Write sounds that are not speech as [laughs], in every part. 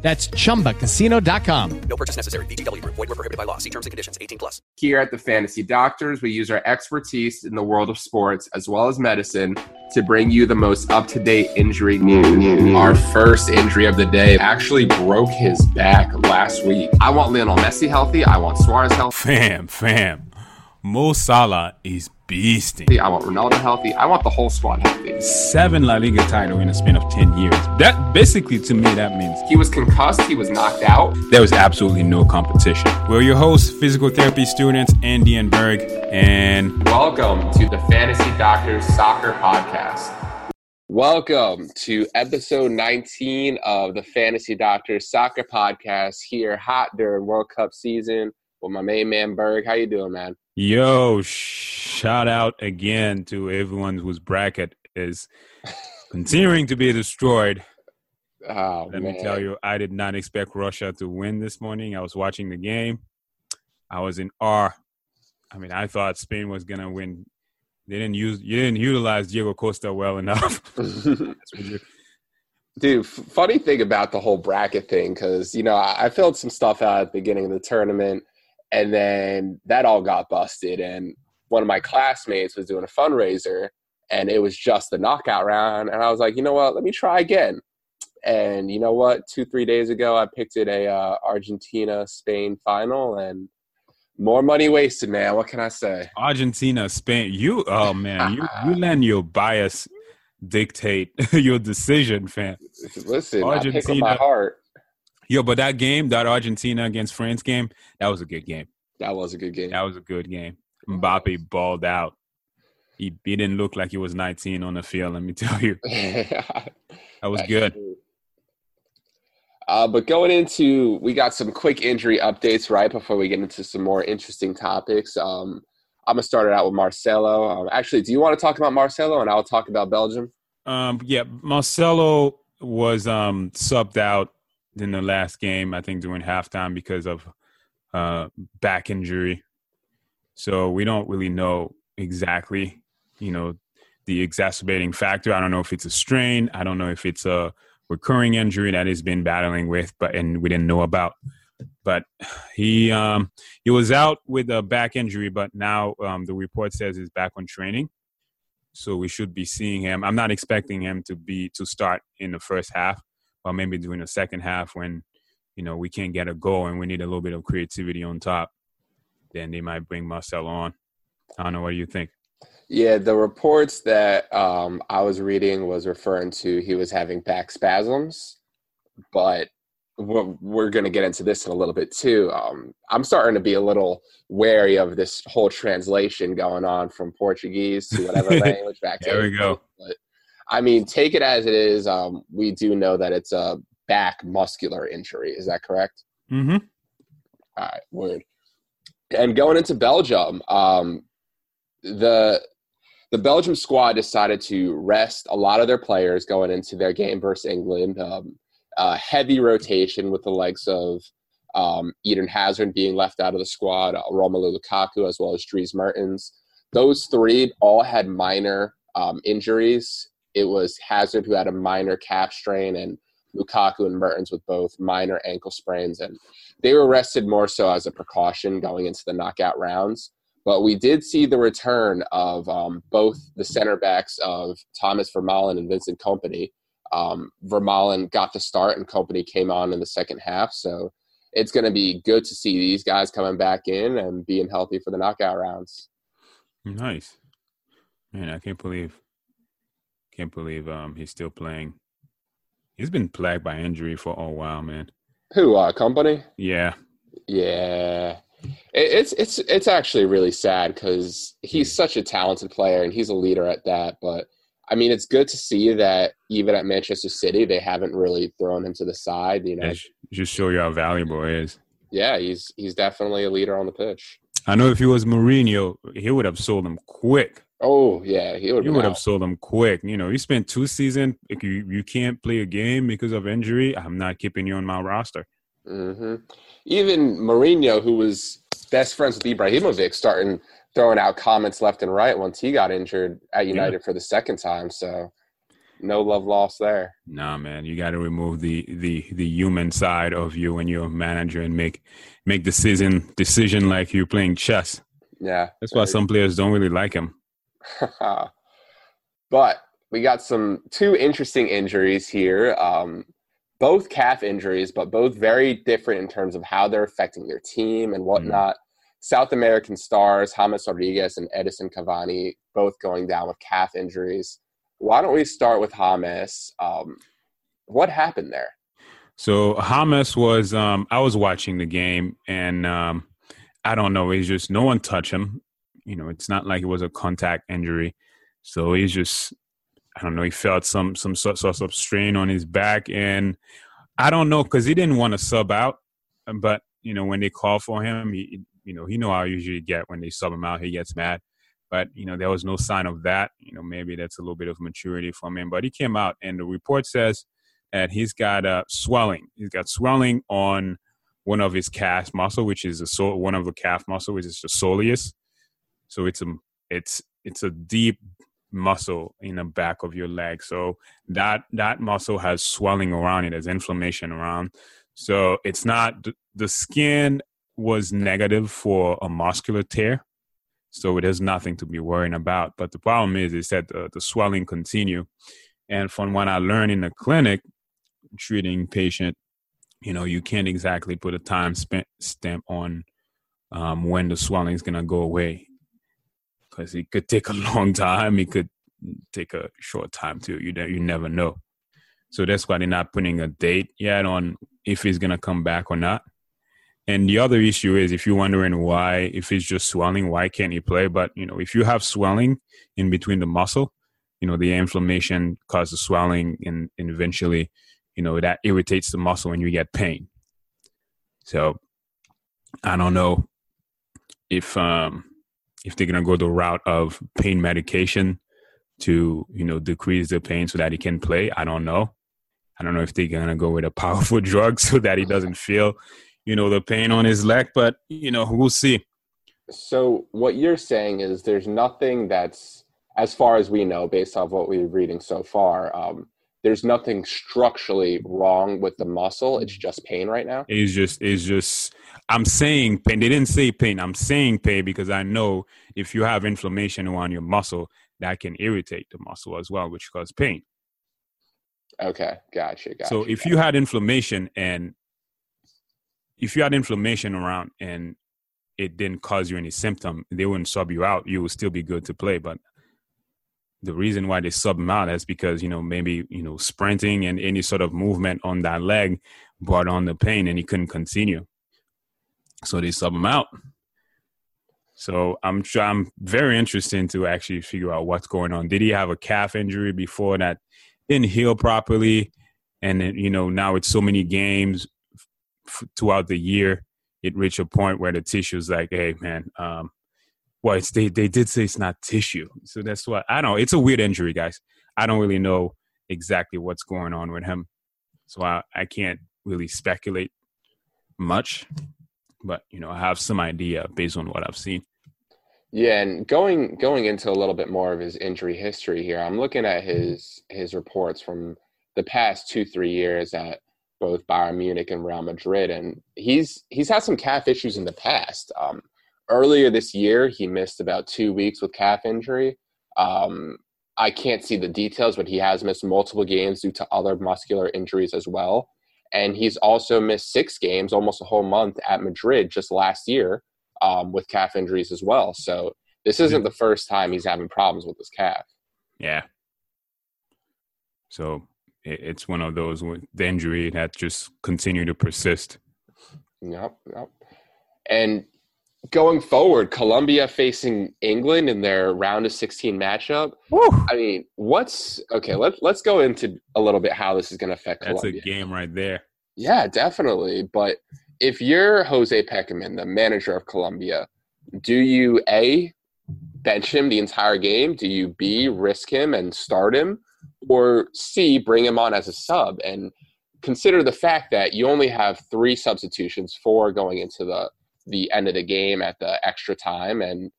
That's chumbacasino.com. No purchase necessary. VGW Group. Void were prohibited by law. See terms and conditions. 18 plus. Here at the Fantasy Doctors, we use our expertise in the world of sports as well as medicine to bring you the most up-to-date injury news. Our first injury of the day actually broke his back last week. I want Lionel Messi healthy. I want Suarez healthy. Fam, fam. Mo Salah is beasting. I want Ronaldo healthy. I want the whole squad healthy. Seven La Liga title in a span of 10 years. That basically to me, that means He was concussed. He was knocked out. there was absolutely no competition. We're your hosts, physical therapy students, Andy and Berg, and Welcome to the Fantasy Doctors Soccer Podcast. Welcome to episode 19 of the Fantasy Doctors Soccer Podcast. Here, hot during World Cup season with my main man Berg. How you doing, man? yo, shout out again to everyone whose bracket is [laughs] continuing to be destroyed. Oh Let man, me tell you, I did not expect Russia to win this morning. I was watching the game. I was in awe. I mean, I thought Spain was gonna win. They didn't use you didn't utilize Diego Costa well enough. [laughs] Dude. f- Funny thing about the whole bracket thing, because you know I, I filled some stuff out at the beginning of the tournament, and then that all got busted. And one of my classmates was doing a fundraiser, and it was just the knockout round. And I was like, you know what? Let me try again. And you know what? Two three days ago, I picked it a uh, Argentina Spain final, and more money wasted, man. What can I say? Argentina, Spain. You, oh man, you you [laughs] let your bias dictate [laughs] your decision, fam. Listen, I pick with Argentina- my heart. Yo, but that game, that Argentina against France game, that was a good game. That was a good game. That was a good game. Mbappe balled out. He, he didn't look like he was 19 on the field. Let me [laughs] tell you, [laughs] that was good. Uh, but going into, we got some quick injury updates right before we get into some more interesting topics. Um, I'm gonna start it out with Marcelo. Um, actually, do you want to talk about Marcelo, and I'll talk about Belgium? Um, yeah, Marcelo was um, subbed out in the last game, I think during halftime because of uh, back injury. So we don't really know exactly, you know, the exacerbating factor. I don't know if it's a strain. I don't know if it's a recurring injury that he's been battling with, but and we didn't know about. But he um, he was out with a back injury, but now um, the report says he's back on training so we should be seeing him. I'm not expecting him to be to start in the first half, or maybe during the second half when you know we can't get a goal and we need a little bit of creativity on top. Then they might bring Marcel on. I don't know. What do you think? Yeah, the reports that um, I was reading was referring to he was having back spasms, but we're, we're going to get into this in a little bit too. Um, I'm starting to be a little wary of this whole translation going on from Portuguese to whatever [laughs] language back to There we go. But I mean, take it as it is. Um, we do know that it's a back muscular injury. Is that correct? Mm-hmm. All right, word. And going into Belgium, um, the the Belgium squad decided to rest a lot of their players going into their game versus England. Um, uh, heavy rotation with the likes of um, Eden Hazard being left out of the squad, uh, Romelu Lukaku, as well as Dries Mertens. Those three all had minor um, injuries. It was Hazard who had a minor calf strain, and Lukaku and Mertens with both minor ankle sprains. And they were rested more so as a precaution going into the knockout rounds. But we did see the return of um, both the center backs of Thomas Vermaelen and Vincent Kompany. Um, Vermaelen got the start, and Kompany came on in the second half. So it's going to be good to see these guys coming back in and being healthy for the knockout rounds. Nice, man. I can't believe, can't believe um he's still playing. He's been plagued by injury for a while, man. Who? Uh, Kompany? Yeah, Yeah, it, it's it's it's actually really sad because he's such a talented player and he's a leader at that. But I mean, it's good to see that even at Manchester City, they haven't really thrown him to the side. You know, just show you how valuable he is. Yeah, he's he's definitely a leader on the pitch. I know if he was Mourinho, he would have sold him quick. Oh yeah, he would. You would have sold him quick. You know, you spent two seasons. If you you can't play a game because of injury, I'm not keeping you on my roster. hmm Even Mourinho, who was best friends with Ibrahimovic, starting throwing out comments left and right once he got injured at United for the second time. So no love lost there. Nah, man, you got to remove the the the human side of you when you're a manager and make make decision decision like you're playing chess. Yeah, That's why some players don't really like him. [laughs] but we got some two interesting injuries here. Um, both calf injuries, but both very different in terms of how they're affecting their team and whatnot. South American stars, James Rodriguez and Edison Cavani, both going down with calf injuries. Why don't we start with James? Um, what happened there? So Hamas was um I was watching the game and um I don't know, he's just no one touched him. You know, it's not like it was a contact injury. So he's just I don't know, he felt some some sort sort of strain on his back and I don't know cuz he didn't want to sub out, but you know, when they call for him, he you know, he know how I usually get when they sub him out, he gets mad. But you know, there was no sign of that. You know, maybe that's a little bit of maturity from him. But he came out, and the report says that he's got uh, swelling. He's got swelling on one of his calf muscle, which is a sol- one of the calf muscle, which is the soleus. So it's a it's it's a deep muscle in the back of your leg. So that that muscle has swelling around it, there's inflammation around. So it's not the skin was negative for a muscular tear. So it has nothing to be worrying about. But the problem is, is that the, the swelling continue. And from what I learned in the clinic, treating patient, you know, you can't exactly put a time stamp on um, when the swelling is gonna go away, because it could take a [laughs] long time. It could take a short time too. You you never know. So that's why they're not putting a date yet on if he's gonna come back or not. And the other issue is if you're wondering why, if it's just swelling, why can't he play? But you know, if you have swelling in between the muscle, you know, the inflammation causes swelling, and, and eventually, you know, that irritates the muscle, and you get pain. So, I don't know if um if they're gonna go the route of pain medication to you know decrease the pain so that he can play. I don't know. I don't know if they're gonna go with a [laughs] powerful drug so that he doesn't [laughs] feel you know the pain on his leg but you know we'll see So what you're saying is there's nothing that's, as far as we know, based off what we're reading so far, um, there's nothing structurally wrong with the muscle. It's mm. just pain right now. it's just it's just i'm saying pain they didn't say pain i'm saying pain because i know if you have inflammation around your muscle that can irritate the muscle as well which cause pain Okay, gotcha. gotcha so if you had inflammation and if you had inflammation around and it didn't cause you any symptom they wouldn't sub you out you would still be good to play but the reason why they sub him out is because you know maybe you know sprinting and any sort of movement on that leg brought on the pain and he couldn't continue. So they sub him out. So i'm try- i'm very interested to actually figure out what's going on. Did he have a calf injury before that didn't heal properly? And then you know now it's so many games f- throughout the year it reached a point where the tissue tissue's like hey man um well it's they, they did say it's not tissue. So that's what i don't it's a weird injury guys. I don't really know exactly what's going on with him. So i, I can't really speculate much but you know i have some idea based on what i've seen. Yeah, and going going into a little bit more of his injury history here, I'm looking at his his reports from the past two three years at both Bayern Munich and Real Madrid, and he's he's had some calf issues in the past. Um, earlier this year, he missed about two weeks with calf injury. Um, I can't see the details, but he has missed multiple games due to other muscular injuries as well. And he's also missed six games, almost a whole month at Madrid just last year um, with calf injuries as well. So this isn't the first time he's having problems with his calf. yeah so it's one of those with the injury that just continue to persist Yep, yep. And going forward, Colombia facing England in their round of 16 matchup. I mean, what's okay? Let, let's go into a little bit how this is going to affect that's a game right there Yeah, definitely. But if you're Jose Pekerman, the manager of Colombia, do you a bench him the entire game? Do you b risk him and start him, or c bring him on as a sub and consider the fact that you only have three substitutions, four going into the the end of the game at the extra time, and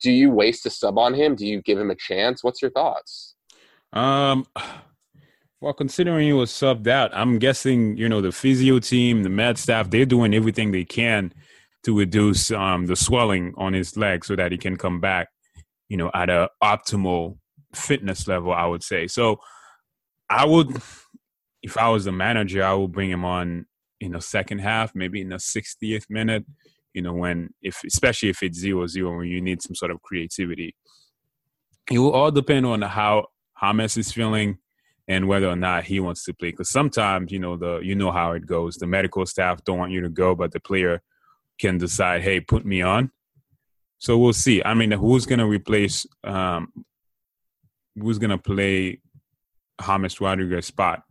do you waste a sub on him? Do you give him a chance? What's your thoughts? Um, [sighs] well, considering he was subbed out, I'm guessing you know the physio team, the med staff, they're doing everything they can to reduce um, the swelling on his leg so that he can come back, you know, at a optimal fitness level. I would say so. I would, if I was the manager, I would bring him on in the second half, maybe in the 60th minute. You know, when if especially if it's zero zero, when you need some sort of creativity. It will all depend on how Hamas is feeling and whether or not he wants to play. Because sometimes, you know, the you know how it goes. The medical staff don't want you to go, but the player can decide, hey, put me on. So we'll see. I mean, who's going to replace? Um, who's going to play Hamas Rodriguez spot?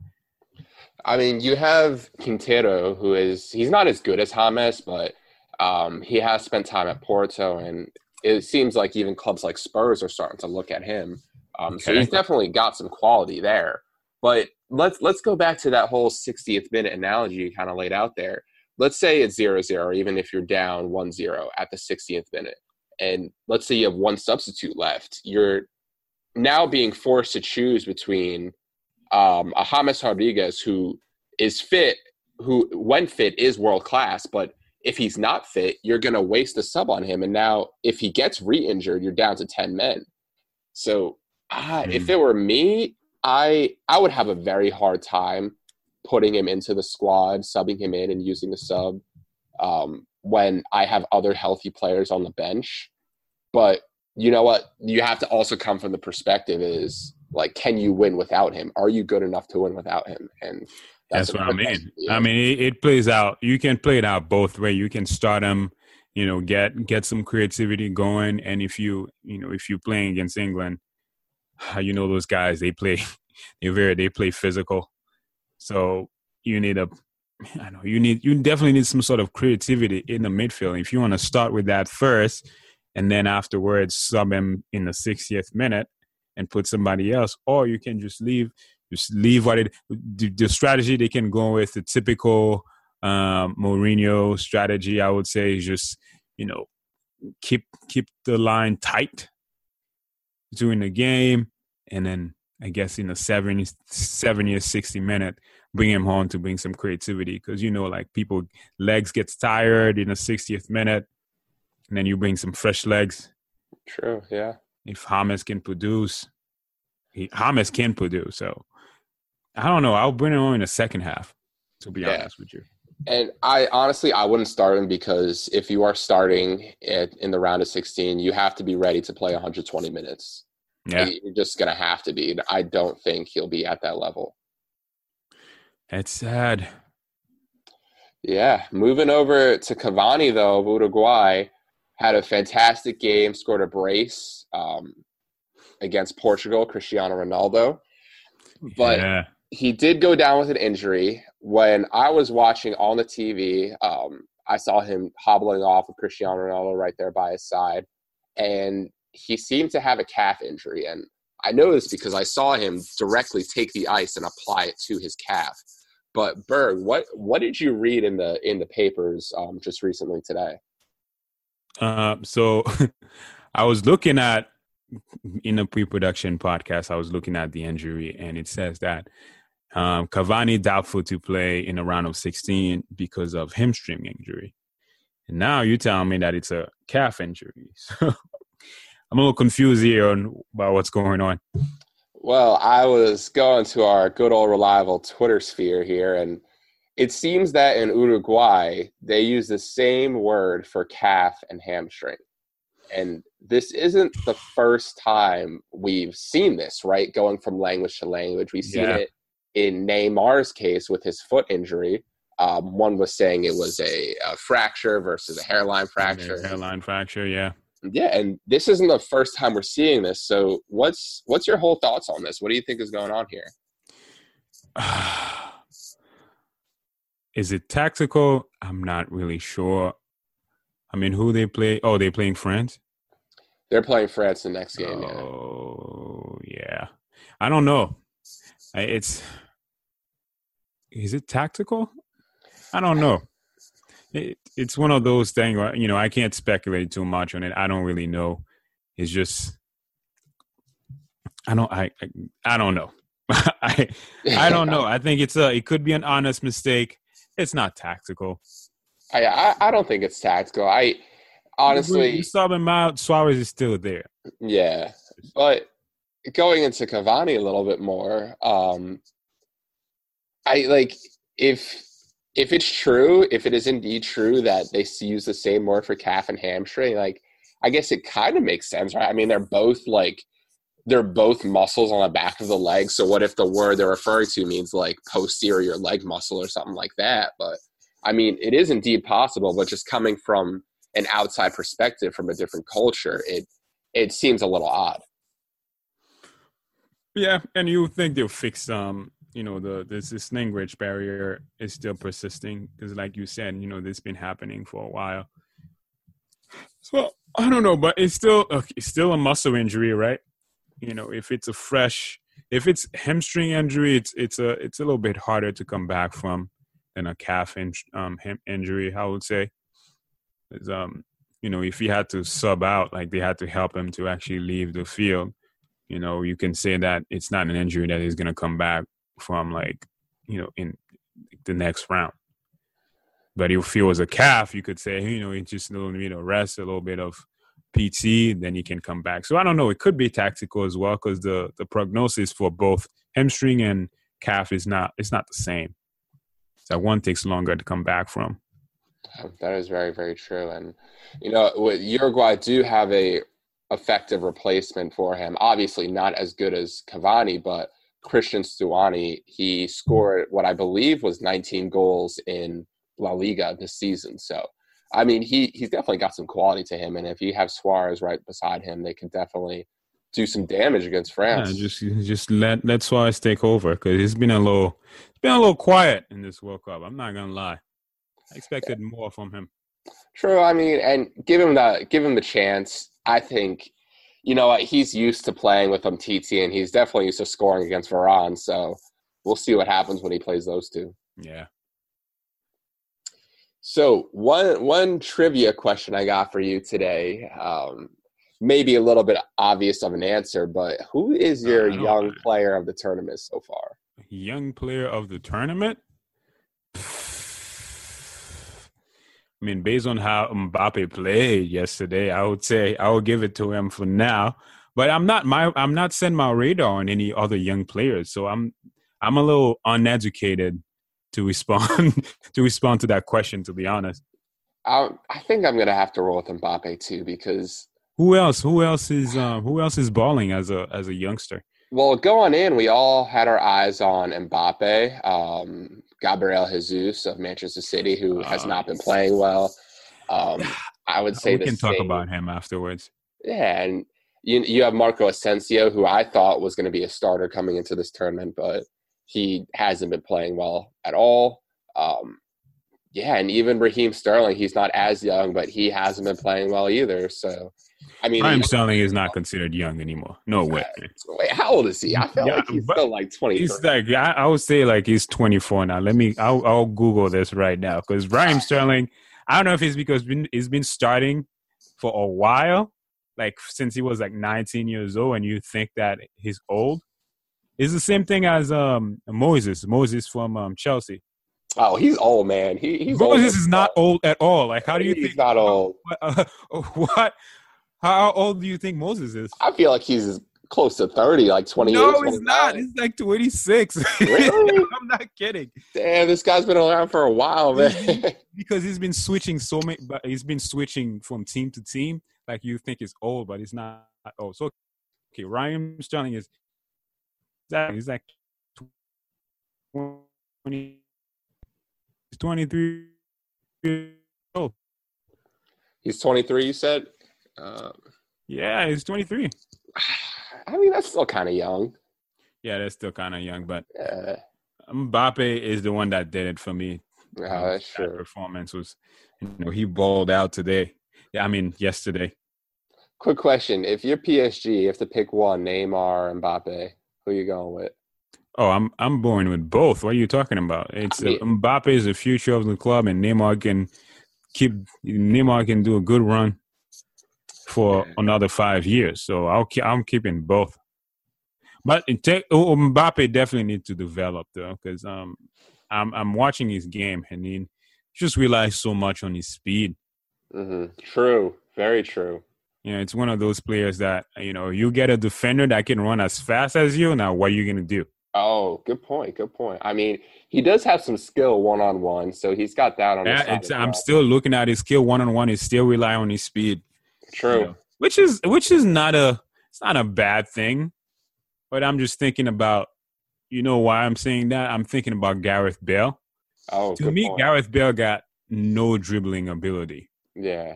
I mean, you have Quintero, who is he's not as good as Hamas, but um, he has spent time at Porto, and it seems like even clubs like Spurs are starting to look at him. Um, okay. So he's definitely got some quality there. But let's let's go back to that whole 60th minute analogy you kind of laid out there. Let's say it's 0-0, even if you're down 1-0 at the 60th minute, and let's say you have one substitute left. You're now being forced to choose between um, a James Rodriguez who is fit, who when fit is world class, but if he's not fit, you're going to waste a sub on him. And now, if he gets re-injured, you're down to ten men. So mm. if it were me, I I would have a very hard time putting him into the squad, subbing him in, and using the sub um, when I have other healthy players on the bench. But you know what? You have to also come from the perspective is like, can you win without him? Are you good enough to win without him? And that's, that's what I mean. I mean, it, it, plays out. You can play it out both way. You can start them, you know, get get some creativity going, and if you, you know, if you're playing against England, [sighs] you know those guys they play [laughs] they very they play physical so you need a [sighs] i know you need you definitely need some sort of creativity in the midfield if you want to start with that first and then afterwards sub him in the 60th minute and put somebody else or you can just leave just leave what it the, the strategy they can go with the typical um Mourinho strategy I would say is just you know keep keep the line tight during the game, and then I guess in the 70, 70 or 60 minute, bring him home to bring some creativity. Because, you know, like people, legs gets tired in the 60th minute, and then you bring some fresh legs. True, yeah. If Hamas can produce, he, James can produce. So I don't know. I'll bring him on in the second half, to be yeah. honest with you. And I honestly, I wouldn't start him because if you are starting it in the round of 16, you have to be ready to play 120 minutes. Yeah. You're just going to have to be. I don't think he'll be at that level. It's sad. Yeah. Moving over to Cavani, though, of Uruguay, had a fantastic game, scored a brace um, against Portugal, Cristiano Ronaldo. But yeah. He did go down with an injury. When I was watching on the TV, um, I saw him hobbling off with Cristiano Ronaldo right there by his side. And he seemed to have a calf injury. And I know this because I saw him directly take the ice and apply it to his calf. But Berg, what what did you read in the in the papers um, just recently today? Uh, so [laughs] I was looking at in a pre-production podcast. I was looking at the injury, and it says that um, Cavani doubtful to play in a round of 16 because of hamstring injury. And now you tell me that it's a calf injury. [laughs] So I'm a little confused here on about what's going on. Well, I was going to our good old reliable Twitter sphere here, and it seems that in Uruguay they use the same word for calf and hamstring. And this isn't the first time we've seen this, right? Going from language to language. We've seen yeah. it in Neymar's case with his foot injury. Um, one was saying it was a, a fracture versus a hairline fracture. Hairline fracture, yeah yeah, and this isn't the first time we're seeing this. So what's what's your whole thoughts on this? What do you think is going on here? [sighs] is it tactical? I'm not really sure. I mean, who they play? Oh, they're playing France. They're playing France the next game. Oh, yeah. I don't know. It's is it tactical? I don't know. It, it's one of those things. Where, you know, I can't speculate too much on it. I don't really know. It's just I don't. I I, I don't know. [laughs] I I don't know. I think it's a. It could be an honest mistake. It's not tactical. I, I I don't think it's tactical. I honestly, subbing out, Suarez is still there. yeah, but going into Cavani a little bit more, um, I like if if it's true, if it is indeed true that they use the same word for calf and hamstring, like I guess it kind of makes sense, right? I mean, they're both like they're both muscles on the back of the leg. So what if the word they're referring to means like posterior leg muscle or something like that? But I mean, it is indeed possible, but just coming from an outside perspective from a different culture, it it seems a little odd. Yeah, and you think they'll fix um, you know, the this this language barrier is still persisting because, like you said, you know, this been happening for a while. So I don't know, but it's still uh, it's still a muscle injury, right? You know, if it's a fresh, if it's hamstring injury, it's it's a it's a little bit harder to come back from than a calf in, um injury. I would say, 'Cause, um, you know, if he had to sub out, like they had to help him to actually leave the field you know, you can say that it's not an injury that he's going to come back from, like, you know, in the next round. But if it was a calf, you could say, you know, he just a little need a rest, a little bit of PT, then he can come back. So I don't know. It could be tactical as well because the the prognosis for both hamstring and calf is not it's not the same. So one takes longer to come back from. That is very, very true. And you know, Uruguay do have a effective replacement for him. Obviously, not as good as Cavani, but Christian Stuani. He scored what I believe was 19 goals in La Liga this season. So, I mean, he he's definitely got some quality to him. And if you have Suarez right beside him, they can definitely do some damage against Yeah, France. just just let let Suarez take over because it's been a little it's been a little quiet in this World Cup. I'm not gonna lie. I expected more from him. True. I mean, and give him the give him the chance. I think, you know, what, he's used to playing with Umtiti, and he's definitely used to scoring against Varane. So we'll see what happens when he plays those two. Yeah. So one one trivia question I got for you today, um, maybe a little bit obvious of an answer, but who is your I young player of the tournament so far? Young player of the tournament. I mean, based on how Mbappe played yesterday, I would say I would give it to him for now. But I'm not my I'm not setting my radar on any other young players, so I'm I'm a little uneducated to respond [laughs] to respond to that question. To be honest, I, I think I'm gonna have to roll with Mbappe too because who else? Who else is um, who else is balling as a as a youngster? Well, going in, we all had our eyes on Mbappe, um, Gabriel Jesus of Manchester City, who has Oh, not been playing well. Um, [sighs] I would say we can talk same- about him afterwards. Yeah, and you you have Marco Asensio, who I thought was going to be a starter coming into this tournament, but he hasn't been playing well at all. Um, yeah, and even Raheem Sterling, he's not as young, but he hasn't been playing well either. So, I mean, he- Sterling is not considered young anymore. No way. wait, how old is he? I feel Yeah, like he's still like twenty. He's like I, I would say like he's 24 now. Let me I'll, I'll Google this right now because Raheem [laughs] Sterling. I don't know if it's because been, he's been starting for a while, like since he was like 19 years old, and you think that he's old. It's the same thing as um Moses. Moses from um, Chelsea. Oh, he's old, man. He, he's Moses as is not old at all. Like, how do you he's think? not old? What, uh, [laughs] what? How old do you think Moses is? I feel like he's close to thirty, like twenty-eight. No, he's 29. not. He's like 26. [laughs] Really? [laughs] I'm not kidding. Damn, this guy's been around for a while, man. [laughs] because he's been switching so many but he's been switching from team to team like you think he's old but it's not old so okay ryan sterling is that he's like 20 he's 23 years old he's twenty-three. You said. Uh, yeah he's 23 [sighs] I mean, that's still kind of young. yeah that's still kind of young but Uh, mbappe is the one that did it for me Yeah, that's that true. performance was, you know, he balled out today. Yeah, I mean yesterday. Quick question: If you're PSG, you have to pick one: Neymar, Mbappe. Who are you going with? Oh, I'm I'm born with both. What are you talking about? It's I mean- uh, Mbappe is the future of the club, and Neymar can keep Neymar can do a good run for another five years. So I'll keep, I'm keeping both. But it take, oh, Mbappe definitely needs to develop though, because um, I'm I'm watching his game and he just relies so much on his speed. hmm True. Very true. Yeah, it's one of those players that you know you get a defender that can run as fast as you. Now, what are you gonna do? Oh, good point. Good point. I mean, he does have some skill one on one, so he's got that on his Yeah, I'm well. still looking at his skill one on one. He still rely on his speed, True. you know, which is which is not a it's not a bad thing. But I'm just thinking about, you know, why I'm saying that. I'm thinking about Gareth Bale. Oh, To me, point. Gareth Bale got no dribbling ability. Yeah.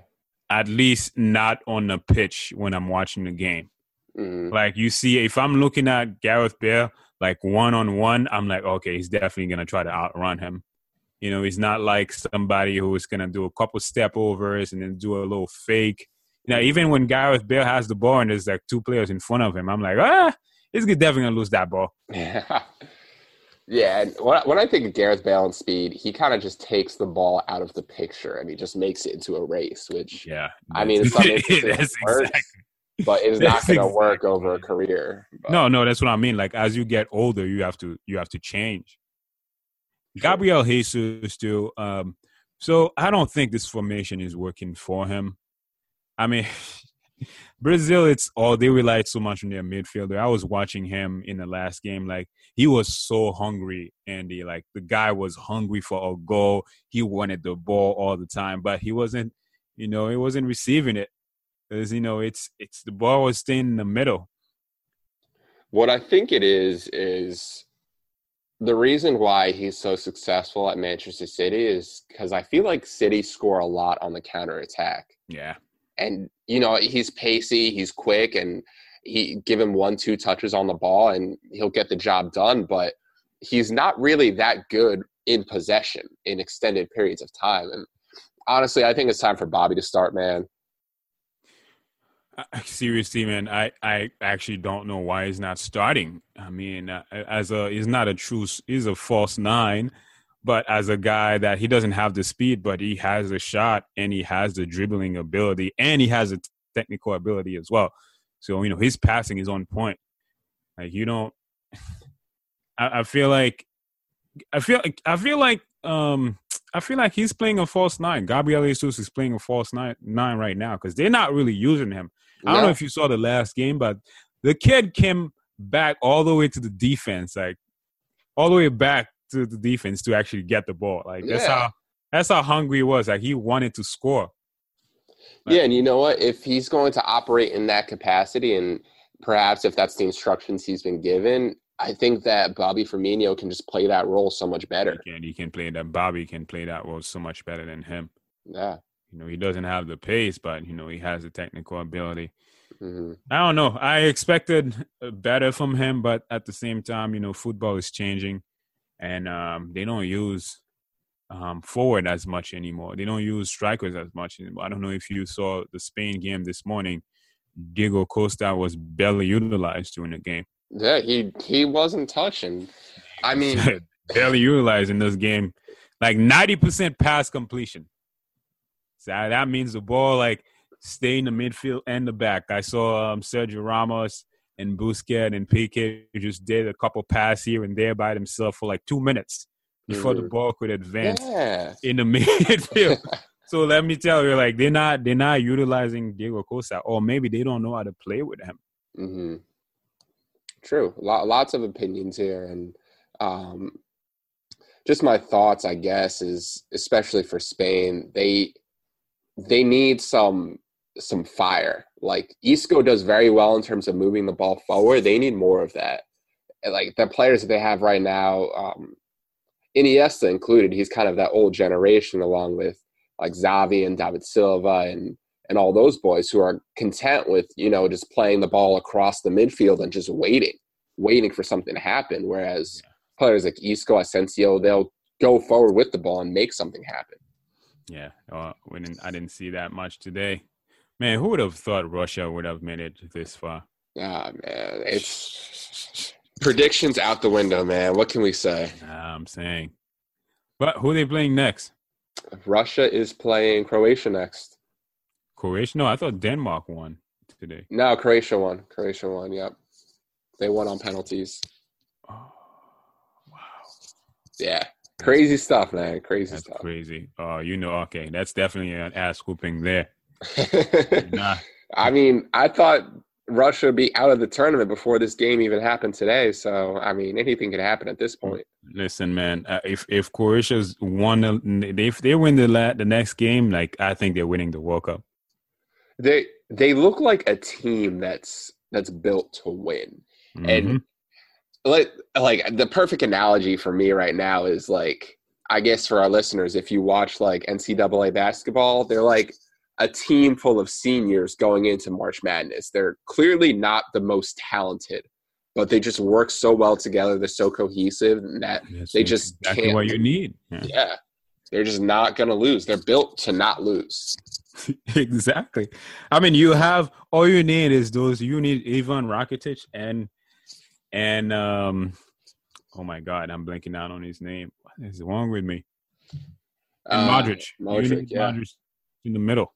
At least not on the pitch when I'm watching the game. hmm Like you see, if I'm looking at Gareth Bale like one on one, I'm like, okay, he's definitely gonna try to outrun him. You know, he's not like somebody who is gonna do a couple step overs and then do a little fake. Now, even when Gareth Bale has the ball and there's like two players in front of him, I'm like, ah, he's definitely gonna lose that ball. [laughs] Yeah. Yeah, and when I, think of Gareth Bale and speed, he kind of just takes the ball out of the picture and he just makes it into a race, which, Yeah, I mean, in some [laughs] instances works, exactly. but it's not going to work over a career. But- No, no, that's what I mean. Like as you get older, you have to you have to change. Gabriel Jesus too. Um, so I don't think this formation is working for him. I mean, [laughs] Brazil, it's all they relied so much on their midfielder. I was watching him in the last game, like he was so hungry, Andy. Like the guy was hungry for a goal. He wanted the ball all the time, but he wasn't, you know, he wasn't receiving it. Because you know, it's it's the ball was staying in the middle. What I think it is is the reason why he's so successful at Manchester City is because I feel like City score a lot on the counter attack. Yeah. And you know, he's pacey, he's quick, and he give him one, two touches on the ball and he'll get the job done, but he's not really that good in possession in extended periods of time. And honestly, I think it's time for Bobby to start, man. [laughs] Seriously, man, I, I actually don't know why he's not starting. I mean, uh, as a he's not a true he's a false nine, but as a guy that he doesn't have the speed, but he has a shot and he has the dribbling ability and he has a technical ability as well. So you know his passing is on point. Like you don't, [laughs] I, I feel like, I feel I feel like um I feel like he's playing a false nine. Gabriel Jesus is playing a false nine nine right now because they're not really using him. I don't know if you saw the last game, but the kid came back all the way to the defense, like all the way back to the defense to actually get the ball. Like that's Yeah. how that's how hungry he was. Like he wanted to score. Yeah, and you know what? If he's going to operate in that capacity, and perhaps if that's the instructions he's been given, I think that Bobby Firmino can just play that role so much better. He can he can play that. Bobby can play that role so much better than him. Yeah. You know, he doesn't have the pace, but you know, he has the technical ability. hmm I don't know. I expected better from him, but at the same time, you know, football is changing, and um, they don't use um, forward as much anymore. They don't use strikers as much anymore. I don't know if you saw the Spain game this morning. Diego Costa was barely utilized during the game. Yeah, he he wasn't touching. I [laughs] mean, barely utilized in this game, like ninety percent pass completion. So that means the ball like stay in the midfield and the back. I saw um, Sergio Ramos and Busquets and Piqué just did a couple pass here and there by themselves for like two minutes before the Mhm. ball could advance yeah. in the [laughs] midfield. so let me tell you, like they're not they're not utilizing Diego Costa, or maybe they don't know how to play with him. hmm True. Lo- lots of opinions here, and um, just my thoughts, I guess, is especially for Spain, they they need some some fire. Like Isco does very well in terms of moving the ball forward. They need more of that. Like the players that they have right now, um, Iniesta included, he's kind of that old generation, along with like Xavi and David Silva and and all those boys who are content with you know just playing the ball across the midfield and just waiting, waiting for something to happen. Whereas players like Isco, Asensio, they'll go forward with the ball and make something happen. Yeah, uh, we didn't, I didn't see that much today. Man, who would have thought Russia would have made it this far? Ah, man, it's predictions out the window, man. What can we say? Nah, I'm saying. But who are they playing next? Russia is playing Croatia next. Croatia? No, I thought Denmark won today. No, Croatia won. Croatia won. Yep, they won on penalties. Oh, wow. Yeah, crazy stuff, man. Crazy That's stuff. crazy. Oh, you know, okay. That's definitely an ass whooping there. Nah. [laughs] I mean, I thought Russia would be out of the tournament before this game even happened today. So, I mean, anything could happen at this point. Listen, man. Uh, if if Croatia's won, the- if they win the la- the next game, like I think they're winning the World Cup. They they look like a team that's that's built to win. Mhm. And like like the perfect analogy for me right now is like I guess for our listeners, if you watch like NCAA basketball, they're like a team full of seniors going into March Madness. They're clearly not the most talented, but they just work so well together. They're so cohesive and that That's they just exactly can't what you need. Yeah. yeah, they're just not gonna lose. They're built to not lose. [laughs] exactly. I mean, you have all you need is those. You need Ivan Rakitic and and um. Oh my God, I'm blanking out on his name. What is wrong with me? And Uh, Modric. You Modric, yeah. Modric in the middle.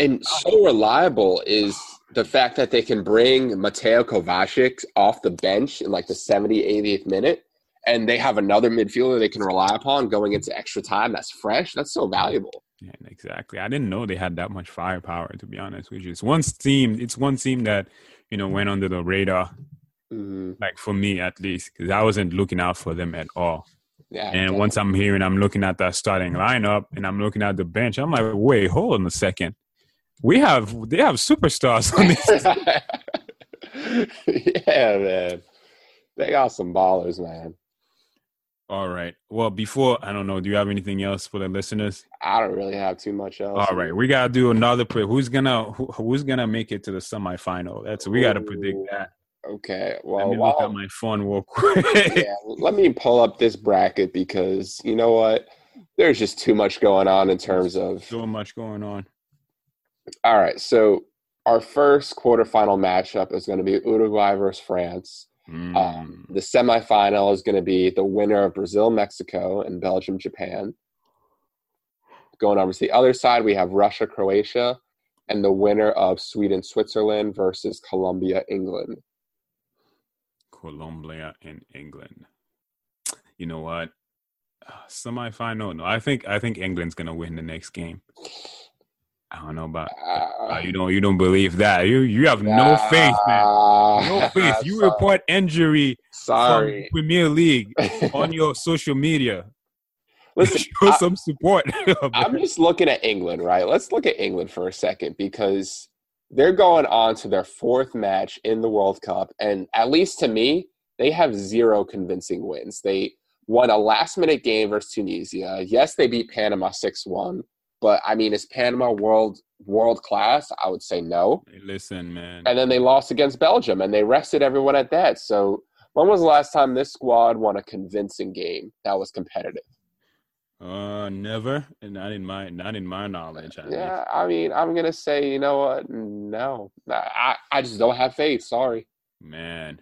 And so reliable is the fact that they can bring Mateo Kovacic off the bench in like the 70, 80th minute, and they have another midfielder they can rely upon going into extra time that's fresh. That's so valuable. Yeah, exactly. I didn't know they had that much firepower. To be honest, which is one team. It's one team that you know went under the radar, Mhm. like for me at least, because I wasn't looking out for them at all. Yeah. And once I'm here and I'm looking at that starting lineup, and I'm looking at the bench. I'm like, wait, hold on a second. We have they have superstars on this. [laughs] yeah, man. They got some ballers, man. all right. Well, before I don't know, do you have anything else for the listeners? I don't really have too much else. All right, we gotta do another. Pre- who's gonna who, who's gonna make it to the semifinal? That's we gotta predict that. Okay. Well, Let me look while- at my phone real quick. yeah, let me pull up this bracket because you know what? There's just too much going on in terms of. so much going on. All right, so our first quarterfinal matchup is going to be Uruguay versus France. Um, Mm. the semifinal is going to be the winner of Brazil, Mexico, and Belgium, Japan. Going over to the other side, we have Russia, Croatia, and the winner of Sweden, Switzerland versus Colombia, England. Colombia and England. You know what? Uh, Semifinal. No, I think I think England's gonna win the next game. I don't know about Uh, uh, you. Don't you don't believe that? You you have no faith, man. No faith. [laughs] You Sorry. report injury from Sorry. Premier League [laughs] on your social media. [laughs] Listen, Show I- some support. I'm just looking at England, right? Let's look at England for a second because they're going on to their fourth match in the World Cup. And at least to me, they have zero convincing wins. They won a last minute game versus Tunisia. Yes, they beat Panama 6 1. But I mean, is Panama world world class? I would say no. Hey, Listen, man. And then they lost against Belgium and they rested everyone at that. So when was the last time this squad won a convincing game that was competitive? Uh, never, and not in my not in my knowledge. least. Yeah, I mean, I'm gonna say, you know what? No, I, I just don't have faith. Sorry. man.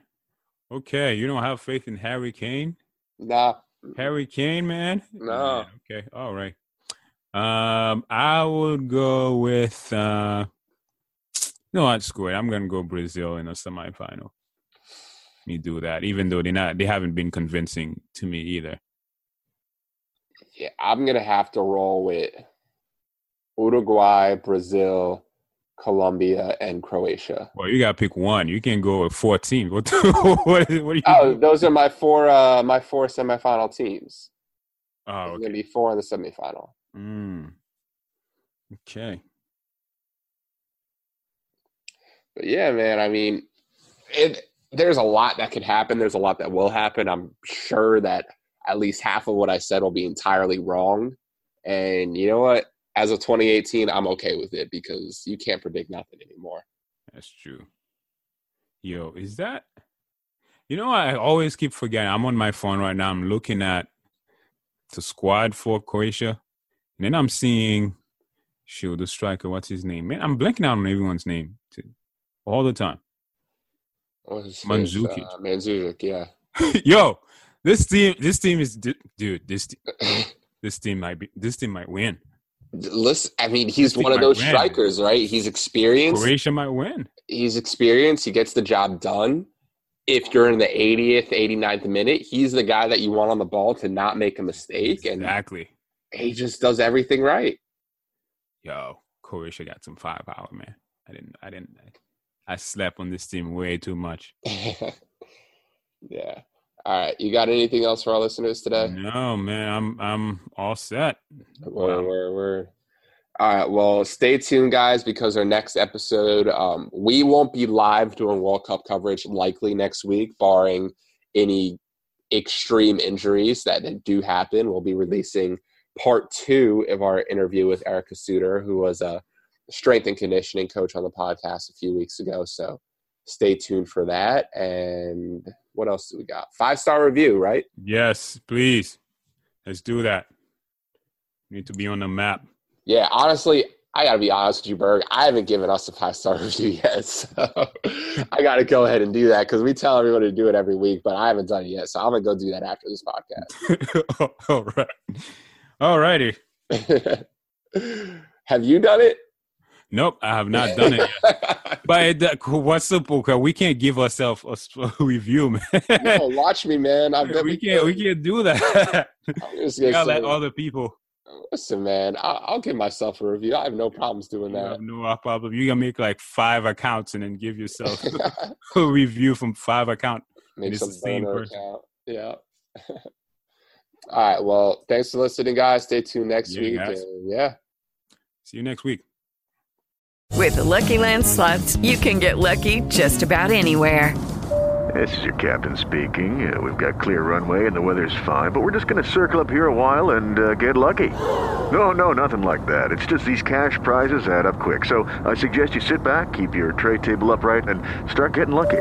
Okay, you don't have faith in Harry Kane. Nah. Harry Kane, man. No. Okay, all right. Um, I would go with. uh No, what? Screw it. I'm gonna go Brazil in a semifinal. Me do that, even though they not they haven't been convincing to me either. Yeah, I'm gonna have to roll with Uruguay, Brazil, Colombia, and Croatia. Well, you gotta pick one. You can go with four teams. [laughs] What? what, what are? Oh, those are my four. Uh, my four semifinal teams. oh There's okay. gonna be four in the semifinal. Mm. Okay. But yeah, man. I mean, it, there's a lot that could happen. There's a lot that will happen. I'm sure that at least half of what I said will be entirely wrong. And you know what? As of 2018, I'm okay with it because you can't predict nothing anymore. That's true. Yo, is that? You know, I always keep forgetting. I'm on my phone right now. I'm looking at the squad for Croatia, then I'm seeing, shoot, the striker. What's his name? Man, I'm blanking out on everyone's name too, all the time. What was. Uh, Mandzukic, yeah. [laughs] Yo, this team, this team is, dude. This [laughs] this team might be, this team might win. Listen, I mean, he's one of those win. strikers, right? He's experienced. Croatia might win. He's experienced. He gets the job done. If you're in the 80th, 89th minute, he's the guy that you want on the ball to not make a mistake, and Exactly. He just does everything right. Yo, Croatia got some firepower, man. I didn't, I didn't, I, I slept on this team way too much. [laughs] yeah. All right. You got anything else for our listeners today? No, man, I'm, I'm all set. We're, we're, we're, all right. Well, stay tuned, guys, because our next episode, um, we won't be live doing World Cup coverage likely next week, barring any extreme injuries that do happen. We'll be releasing part two of our interview with Erica Suter, who was a strength and conditioning coach on the podcast a few weeks ago. So stay tuned for that. And what else do we got? Five star review, right? Yes, please. Let's do that. Need to be on the map. Yeah, honestly, I got to be honest with you, Berg. I haven't given us a five star [laughs] review yet. So [laughs] I got to go ahead and do that because we tell everybody to do it every week, but I haven't done it yet. So I'm going to go do that after this podcast. [laughs] all right. All righty. [laughs] Have you done it? Nope, I have not done it yet. [laughs] But uh, what's up? Okay, we can't give ourselves [laughs] a review, man. no, watch me, man. I bet we can't. We can't do that. We gotta let other people. listen, man. I'll, I'll give myself a review. I have no problems doing You that. have no problem. You can make like five accounts and then give yourself a review from five account. Make It's some the same burner account. Yeah. All right. Well, thanks for listening, guys. Stay tuned next Yeah, week. and yeah. See you next week. With the Lucky Land slots, you can get lucky just about anywhere. This is your captain speaking. Uh, we've got clear runway and the weather's fine, but we're just going to circle up here a while and uh, get lucky. No, no, nothing like that. It's just these cash prizes add up quick. So I suggest you sit back, keep your tray table upright, and start getting lucky.